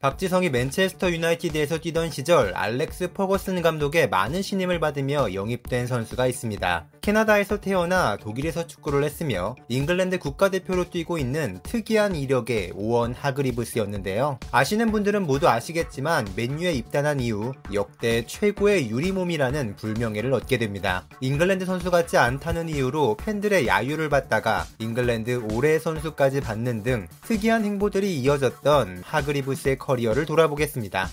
박지성이 맨체스터 유나이티드에서 뛰던 시절 알렉스 퍼거슨 감독의 많은 신임을 받으며 영입된 선수가 있습니다. 캐나다에서 태어나 독일에서 축구를 했으며 잉글랜드 국가대표로 뛰고 있는 특이한 이력의 오언 하그리브스였는데요. 아시는 분들은 모두 아시겠지만 맨유에 입단한 이후 역대 최고의 유리몸이라는 불명예를 얻게 됩니다. 잉글랜드 선수 같지 않다는 이유로 팬들의 야유를 받다가 잉글랜드 올해 선수까지 받는 등 특이한 행보들이 이어졌던 하그리브스의 커리어를 돌아보겠습니다.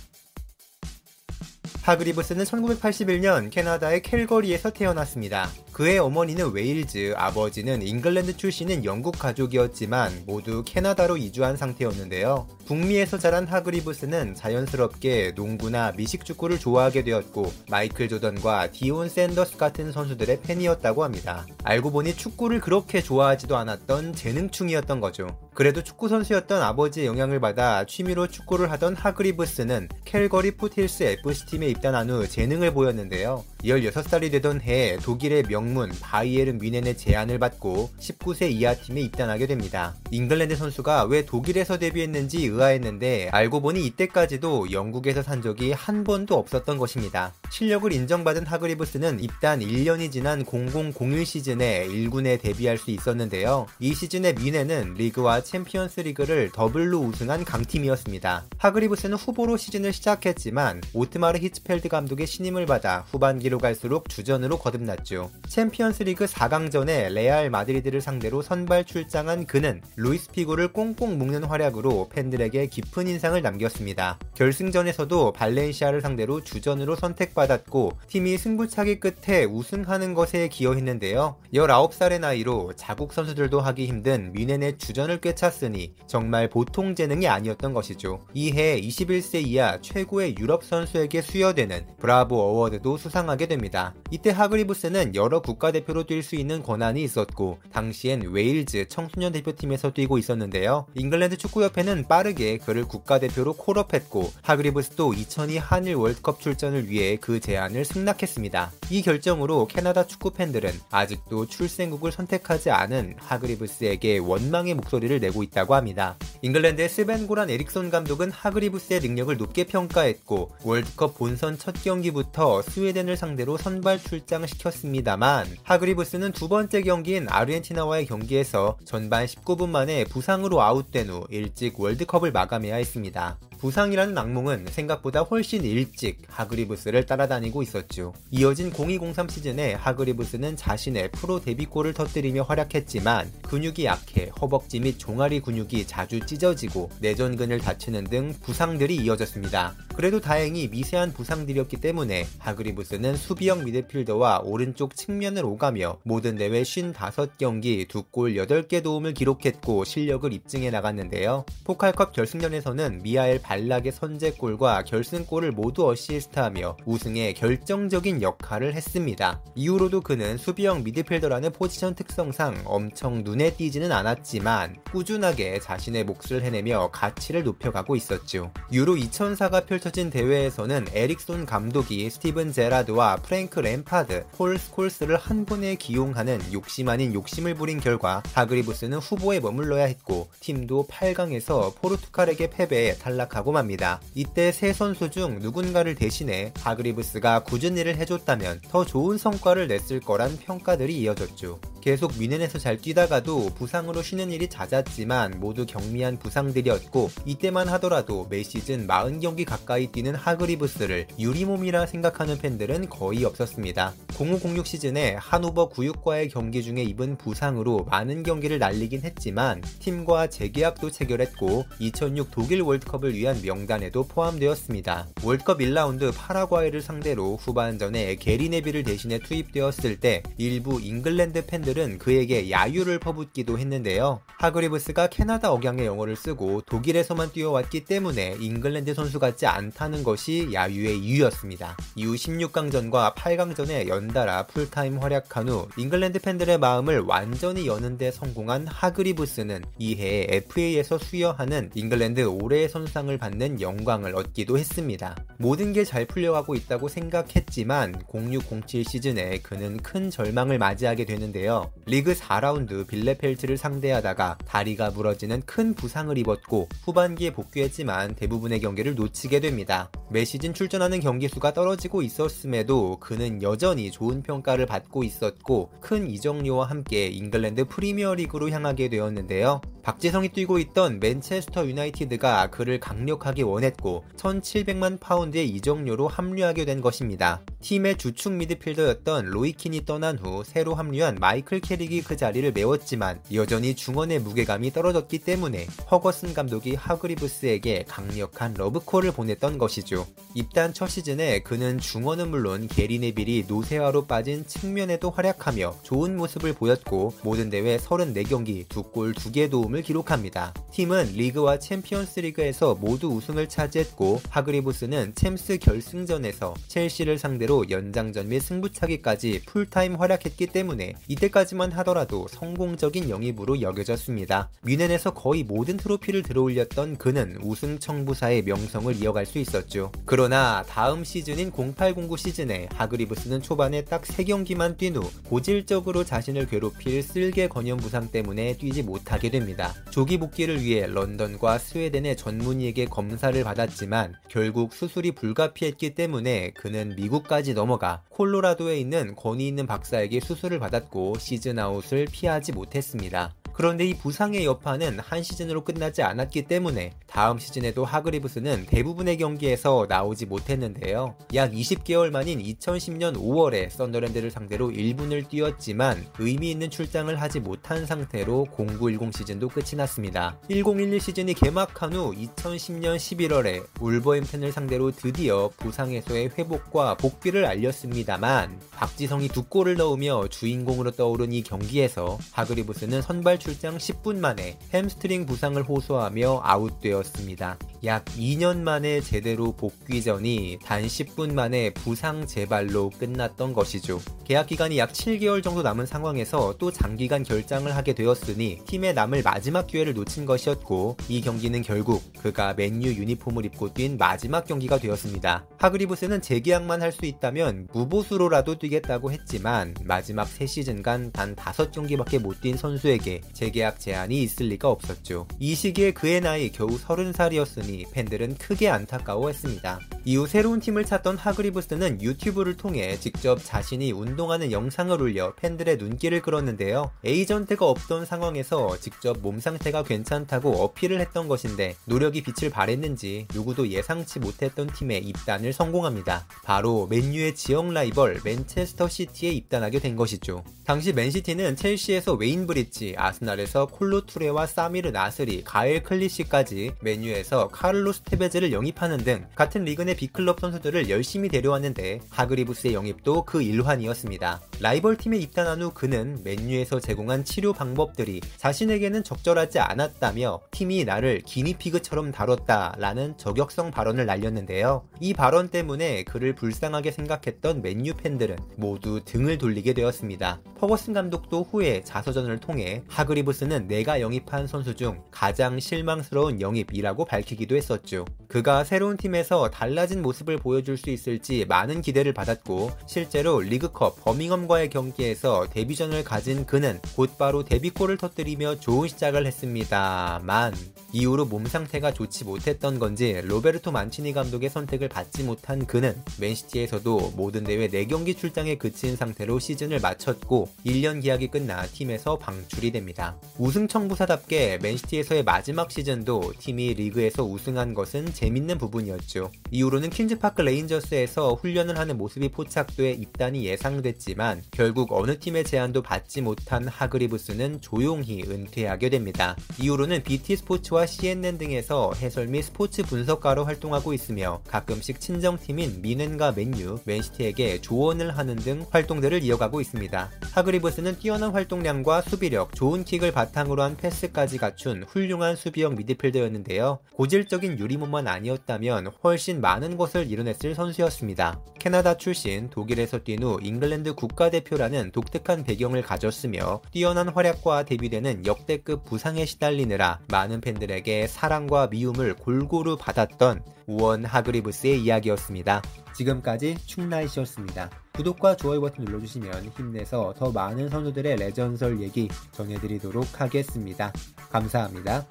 하그리브스는 1981년 캐나다의 캘거리에서 태어났습니다. 그의 어머니는 웨일즈, 아버지는 잉글랜드 출신인 영국 가족이었지만 모두 캐나다로 이주한 상태였는데요. 북미에서 자란 하그리브스는 자연스럽게 농구나 미식축구를 좋아하게 되었고 마이클 조던과 디온 샌더스 같은 선수들의 팬이었다고 합니다. 알고 보니 축구를 그렇게 좋아하지도 않았던 재능충이었던 거죠. 그래도 축구 선수였던 아버지의 영향을 받아 취미로 축구를 하던 하그리브스는 캘거리 풋힐스 FC팀에 입단한 후 재능을 보였는데요. 16살이 되던 해에 독일의 명문 바이에른 뮌헨의 제안을 받고 19세 이하 팀에 입단하게 됩니다. 잉글랜드 선수가 왜 독일에서 데뷔했는지 의아했는데 알고 보니 이때까지도 영국에서 산 적이 한 번도 없었던 것입니다. 실력을 인정받은 하그리브스는 입단 1년이 지난 0001 시즌에 1군에 데뷔할 수 있었는데요. 이 시즌에 뮌헨은 리그와 챔피언스 리그를 더블로 우승한 강팀이었습니다. 하그리브스는 후보로 시즌을 시작했지만 오트마르 히츠 펠드 감독의 신임을 받아 후반기로 갈수록 주전으로 거듭났죠. 챔피언스 리그 4강전에 레알 마드리드를 상대로 선발 출장한 그는 루이스 피고를 꽁꽁 묶는 활약으로 팬들에게 깊은 인상을 남겼습니다. 결승전에서도 발렌시아를 상대로 주전으로 선택받았고 팀이 승부차기 끝에 우승하는 것에 기여했는데요. 19살의 나이로 자국 선수들도 하기 힘든 뮌헨의 주전을 꿰찼으니 정말 보통 재능이 아니었던 것이죠. 이해 21세 이하 최고의 유럽 선수에게 수여 되는 브라보 어워드도 수상하게 됩니다. 이때 하그리브스는 여러 국가대표로 뛸 수 있는 권한이 있었고 당시엔 웨일즈 청소년 대표팀에서 뛰고 있었는데요. 잉글랜드 축구협회는 빠르게 그를 국가대표로 call-up했고 하그리브스도 2002 한일 월드컵 출전을 위해 그 제안을 승낙했습니다. 이 결정으로 캐나다 축구 팬들은 아직도 출생국을 선택하지 않은 하그리브스에게 원망의 목소리를 내고 있다고 합니다. 잉글랜드의 스벤 고란 에릭손 감독은 하그리브스의 능력을 높게 평가했고 월드컵 본선 첫 경기부터 스웨덴을 상대로 선발 출장시켰습니다만 하그리브스는 두 번째 경기인 아르헨티나와의 경기에서 전반 19분 만에 부상으로 아웃된 후 일찍 월드컵을 마감해야 했습니다. 부상이라는 악몽은 생각보다 훨씬 일찍 하그리브스를 따라다니고 있었죠. 이어진 0203 시즌에 하그리브스는 자신의 프로 데뷔골을 터뜨리며 활약했지만 근육이 약해 허벅지 및 종아리 근육이 자주 찢어지고 내전근을 다치는 등 부상들이 이어졌습니다. 그래도 다행히 미세한 부상들이었기 때문에 하그리브스는 수비형 미드필더와 오른쪽 측면을 오가며 모든 대회 55경기 2골 8개 도움을 기록했고 실력을 입증해 나갔는데요. 포칼컵 결승전에서는 미하엘 발락의 선제골과 결승골을 모두 어시스트하며 우승에 결정적인 역할을 했습니다. 이후로도 그는 수비형 미드필더라는 포지션 특성상 엄청 눈에 띄지는 않았지만 꾸준하게 자신의 몫을 해내며 가치를 높여가고 있었죠. 유로 2004가 펼쳐진 대회에서는 에릭손 감독이 스티븐 제라드와 프랭크 램파드, 폴 스콜스를 한 번에 기용하는 욕심 아닌 욕심을 부린 결과 하그리브스는 후보에 머물러야 했고 팀도 8강에서 포르투갈에게 패배해 탈락 하고 맙니다. 이때 세 선수 중 누군가를 대신해 하그리브스가 궂은일을 해줬다면 더 좋은 성과를 냈을 거란 평가들이 이어졌죠. 계속 뮌헨에서 잘 뛰다가도 부상으로 쉬는 일이 잦았지만 모두 경미한 부상들이었고 이때만 하더라도 매 시즌 40경기 가까이 뛰는 하그리브스를 유리몸이라 생각하는 팬들은 거의 없었습니다. 0506 시즌에 하노버 구육과의 경기 중에 입은 부상으로 많은 경기를 날리긴 했지만 팀과 재계약도 체결했고 2006 독일 월드컵을 위한 명단에도 포함되었습니다. 월드컵 1라운드 파라과이를 상대로 후반전에 게리 네빌을 대신해 투입되었을 때 일부 잉글랜드 팬들은 그에게 야유를 퍼붓기도 했는데요. 하그리브스가 캐나다 억양의 영어를 쓰고 독일에서만 뛰어왔기 때문에 잉글랜드 선수 같지 않다는 것이 야유의 이유였습니다. 이후 16강전과 8강전에 연달아 풀타임 활약한 후 잉글랜드 팬들의 마음을 완전히 여는데 성공한 하그리브스는 이해 FA에서 수여하는 잉글랜드 올해의 선수상을 받는 영광을 얻기도 했습니다. 모든 게 잘 풀려가고 있다고 생각했지만 0607 시즌에 그는 큰 절망을 맞이하게 되는데요. 리그 4라운드 빌레펠트를 상대하다가 다리가 부러지는 큰 부상을 입었고 후반기에 복귀했지만 대부분의 경기를 놓치게 됩니다. 매 시즌 출전하는 경기 수가 떨어지고 있었음에도 그는 여전히 좋은 평가를 받고 있었고 큰 이적료와 함께 잉글랜드 프리미어리그로 향하게 되었는데요. 박지성이 뛰고 있던 맨체스터 유나이티드가 그를 강력하게 원했고 1,700만 파운드의 이적료로 합류하게 된 것입니다. 팀의 주축 미드필더였던 로이 킨이 떠난 후 새로 합류한 마이클 캐릭이 그 자리를 메웠지만 여전히 중원의 무게감이 떨어졌기 때문에 퍼거슨 감독이 하그리브스에게 강력한 러브콜을 보냈던 것이죠. 입단 첫 시즌에 그는 중원은 물론 게리 네빌이 노쇠화로 빠진 측면에도 활약하며 좋은 모습을 보였고 모든 대회 34경기 2골 2개 도움을 기록합니다. 팀은 리그와 챔피언스 리그에서 모두 우승을 차지했고 하그리브스는 챔스 결승전에서 첼시를 상대로 연장전 및 승부차기까지 풀타임 활약했기 때문에 이때까지만 하더라도 성공적인 영입으로 여겨졌습니다. 뮌헨에서 거의 모든 트로피를 들어올렸던 그는 우승 청부사의 명성을 이어갈 수 있었죠. 그러나 다음 시즌인 0809 시즌에 하그리브스는 초반에 딱 3경기만 뛴 후 고질적으로 자신을 괴롭힌 슬개건염 부상 때문에 뛰지 못하게 됩니다. 조기 복귀를 위해 런던과 스웨덴의 전문의에게 검사를 받았지만 결국 수술이 불가피했기 때문에 그는 미국까지 넘어가 콜로라도에 있는 권위 있는 박사에게 수술을 받았고 시즌 아웃을 피하지 못했습니다. 그런데 이 부상의 여파는 한 시즌으로 끝나지 않았기 때문에 다음 시즌에도 하그리브스는 대부분의 경기에서 나오지 못했는데요. 약 20개월 만인 2010년 5월에 썬더랜드를 상대로 1분을 뛰었지만 의미 있는 출장을 하지 못한 상태로 0910 시즌도 끝이 났습니다. 1011 시즌이 개막한 후 2010년 11월에 울버햄튼을 상대로 드디어 부상에서의 회복과 복귀를 알렸습니다만 박지성이 두 골을 넣으며 주인공으로 떠오른 이 경기에서 하그리브스는 선발 출장 10분 만에 햄스트링 부상을 호소하며 아웃되었습니다. 약 2년 만에 제대로 복귀 전이 단 10분 만에 부상 재발로 끝났던 것이죠. 계약 기간이 약 7개월 정도 남은 상황에서 또 장기간 결장을 하게 되었으니 팀에 남을 마지막 기회를 놓친 것이었고 이 경기는 결국 그가 맨유 유니폼을 입고 뛴 마지막 경기가 되었습니다. 하그리브스는 재계약만 할 수 있다면 무보수로라도 뛰겠다고 했지만 마지막 3시즌간 단 5경기밖에 못 뛴 선수에게 재계약 제한이 있을 리가 없었죠. 이 시기에 그의 나이 겨우 30살이었으니 팬들은 크게 안타까워했습니다. 이후 새로운 팀을 찾던 하그리브스는 유튜브를 통해 직접 자신이 운동하는 영상을 올려 팬들의 눈길을 끌었는데요. 에이전트가 없던 상황에서 직접 몸 상태가 괜찮다고 어필을 했던 것인데 노력이 빛을 발했는지 누구도 예상치 못했던 팀에 입단을 성공합니다. 바로 맨유의 지역 라이벌 맨체스터 시티에 입단하게 된 것이죠. 당시 맨시티는 첼시에서 웨인 브릿지, 아스날 아스날에서 콜로 투레와 사미르 나스리, 가엘 클리시까지 맨유에서 카를로스 테베즈를 영입하는 등 같은 리그 내 빅클럽 선수들을 열심히 데려왔는데 하그리브스의 영입도 그 일환이었습니다. 라이벌 팀에 입단한 후 그는 맨유에서 제공한 치료 방법들이 자신에게는 적절하지 않았다며 팀이 나를 기니피그처럼 다뤘다라는 저격성 발언을 날렸는데요. 이 발언 때문에 그를 불쌍하게 생각했던 맨유 팬들은 모두 등을 돌리게 되었습니다. 퍼거슨 감독도 후에 자서전을 통해 하 그리브스는 내가 영입한 선수 중 가장 실망스러운 영입이라고 밝히기도 했었죠. 그가 새로운 팀에서 달라진 모습을 보여줄 수 있을지 많은 기대를 받았고 실제로 리그컵 버밍엄과의 경기에서 데뷔전을 가진 그는 곧바로 데뷔골을 터뜨리며 좋은 시작을 했습니다만 이후로 몸 상태가 좋지 못했던 건지 로베르토 만치니 감독의 선택을 받지 못한 그는 맨시티에서도 모든 대회 4경기 출장에 그친 상태로 시즌을 마쳤고 1년 계약이 끝나 팀에서 방출이 됩니다. 우승 청부사답게 맨시티에서의 마지막 시즌도 팀이 리그에서 우승한 것은 재밌는 부분이었죠. 이후로는 퀸즈파크 레인저스에서 훈련을 하는 모습이 포착돼 입단이 예상됐지만 결국 어느 팀의 제안도 받지 못한 하그리브스는 조용히 은퇴하게 됩니다. 이후로는 BT 스포츠와 CNN 등에서 해설 및 스포츠 분석가로 활동하고 있으며 가끔씩 친정팀인 미넨과 맨유, 맨시티에게 조언을 하는 등 활동들을 이어가고 있습니다. 하그리브스는 뛰어난 활동량과 수비력, 좋은 킥을 바탕으로 한 패스까지 갖춘 훌륭한 수비형 미드필더였는데요. 고질적인 유리몸만 선수만 아니었다면 훨씬 많은 것을 이뤄냈을 선수였습니다. 캐나다 출신 독일에서 뛴 후 잉글랜드 국가대표라는 독특한 배경을 가졌으며 뛰어난 활약과 데뷔되는 역대급 부상에 시달리느라 많은 팬들에게 사랑과 미움을 골고루 받았던 우원 하그리브스의 이야기였습니다. 지금까지 충나이시였습니다. 구독과 좋아요 버튼 눌러주시면 힘내서 더 많은 선수들의 레전설 얘기 전해드리도록 하겠습니다. 감사합니다.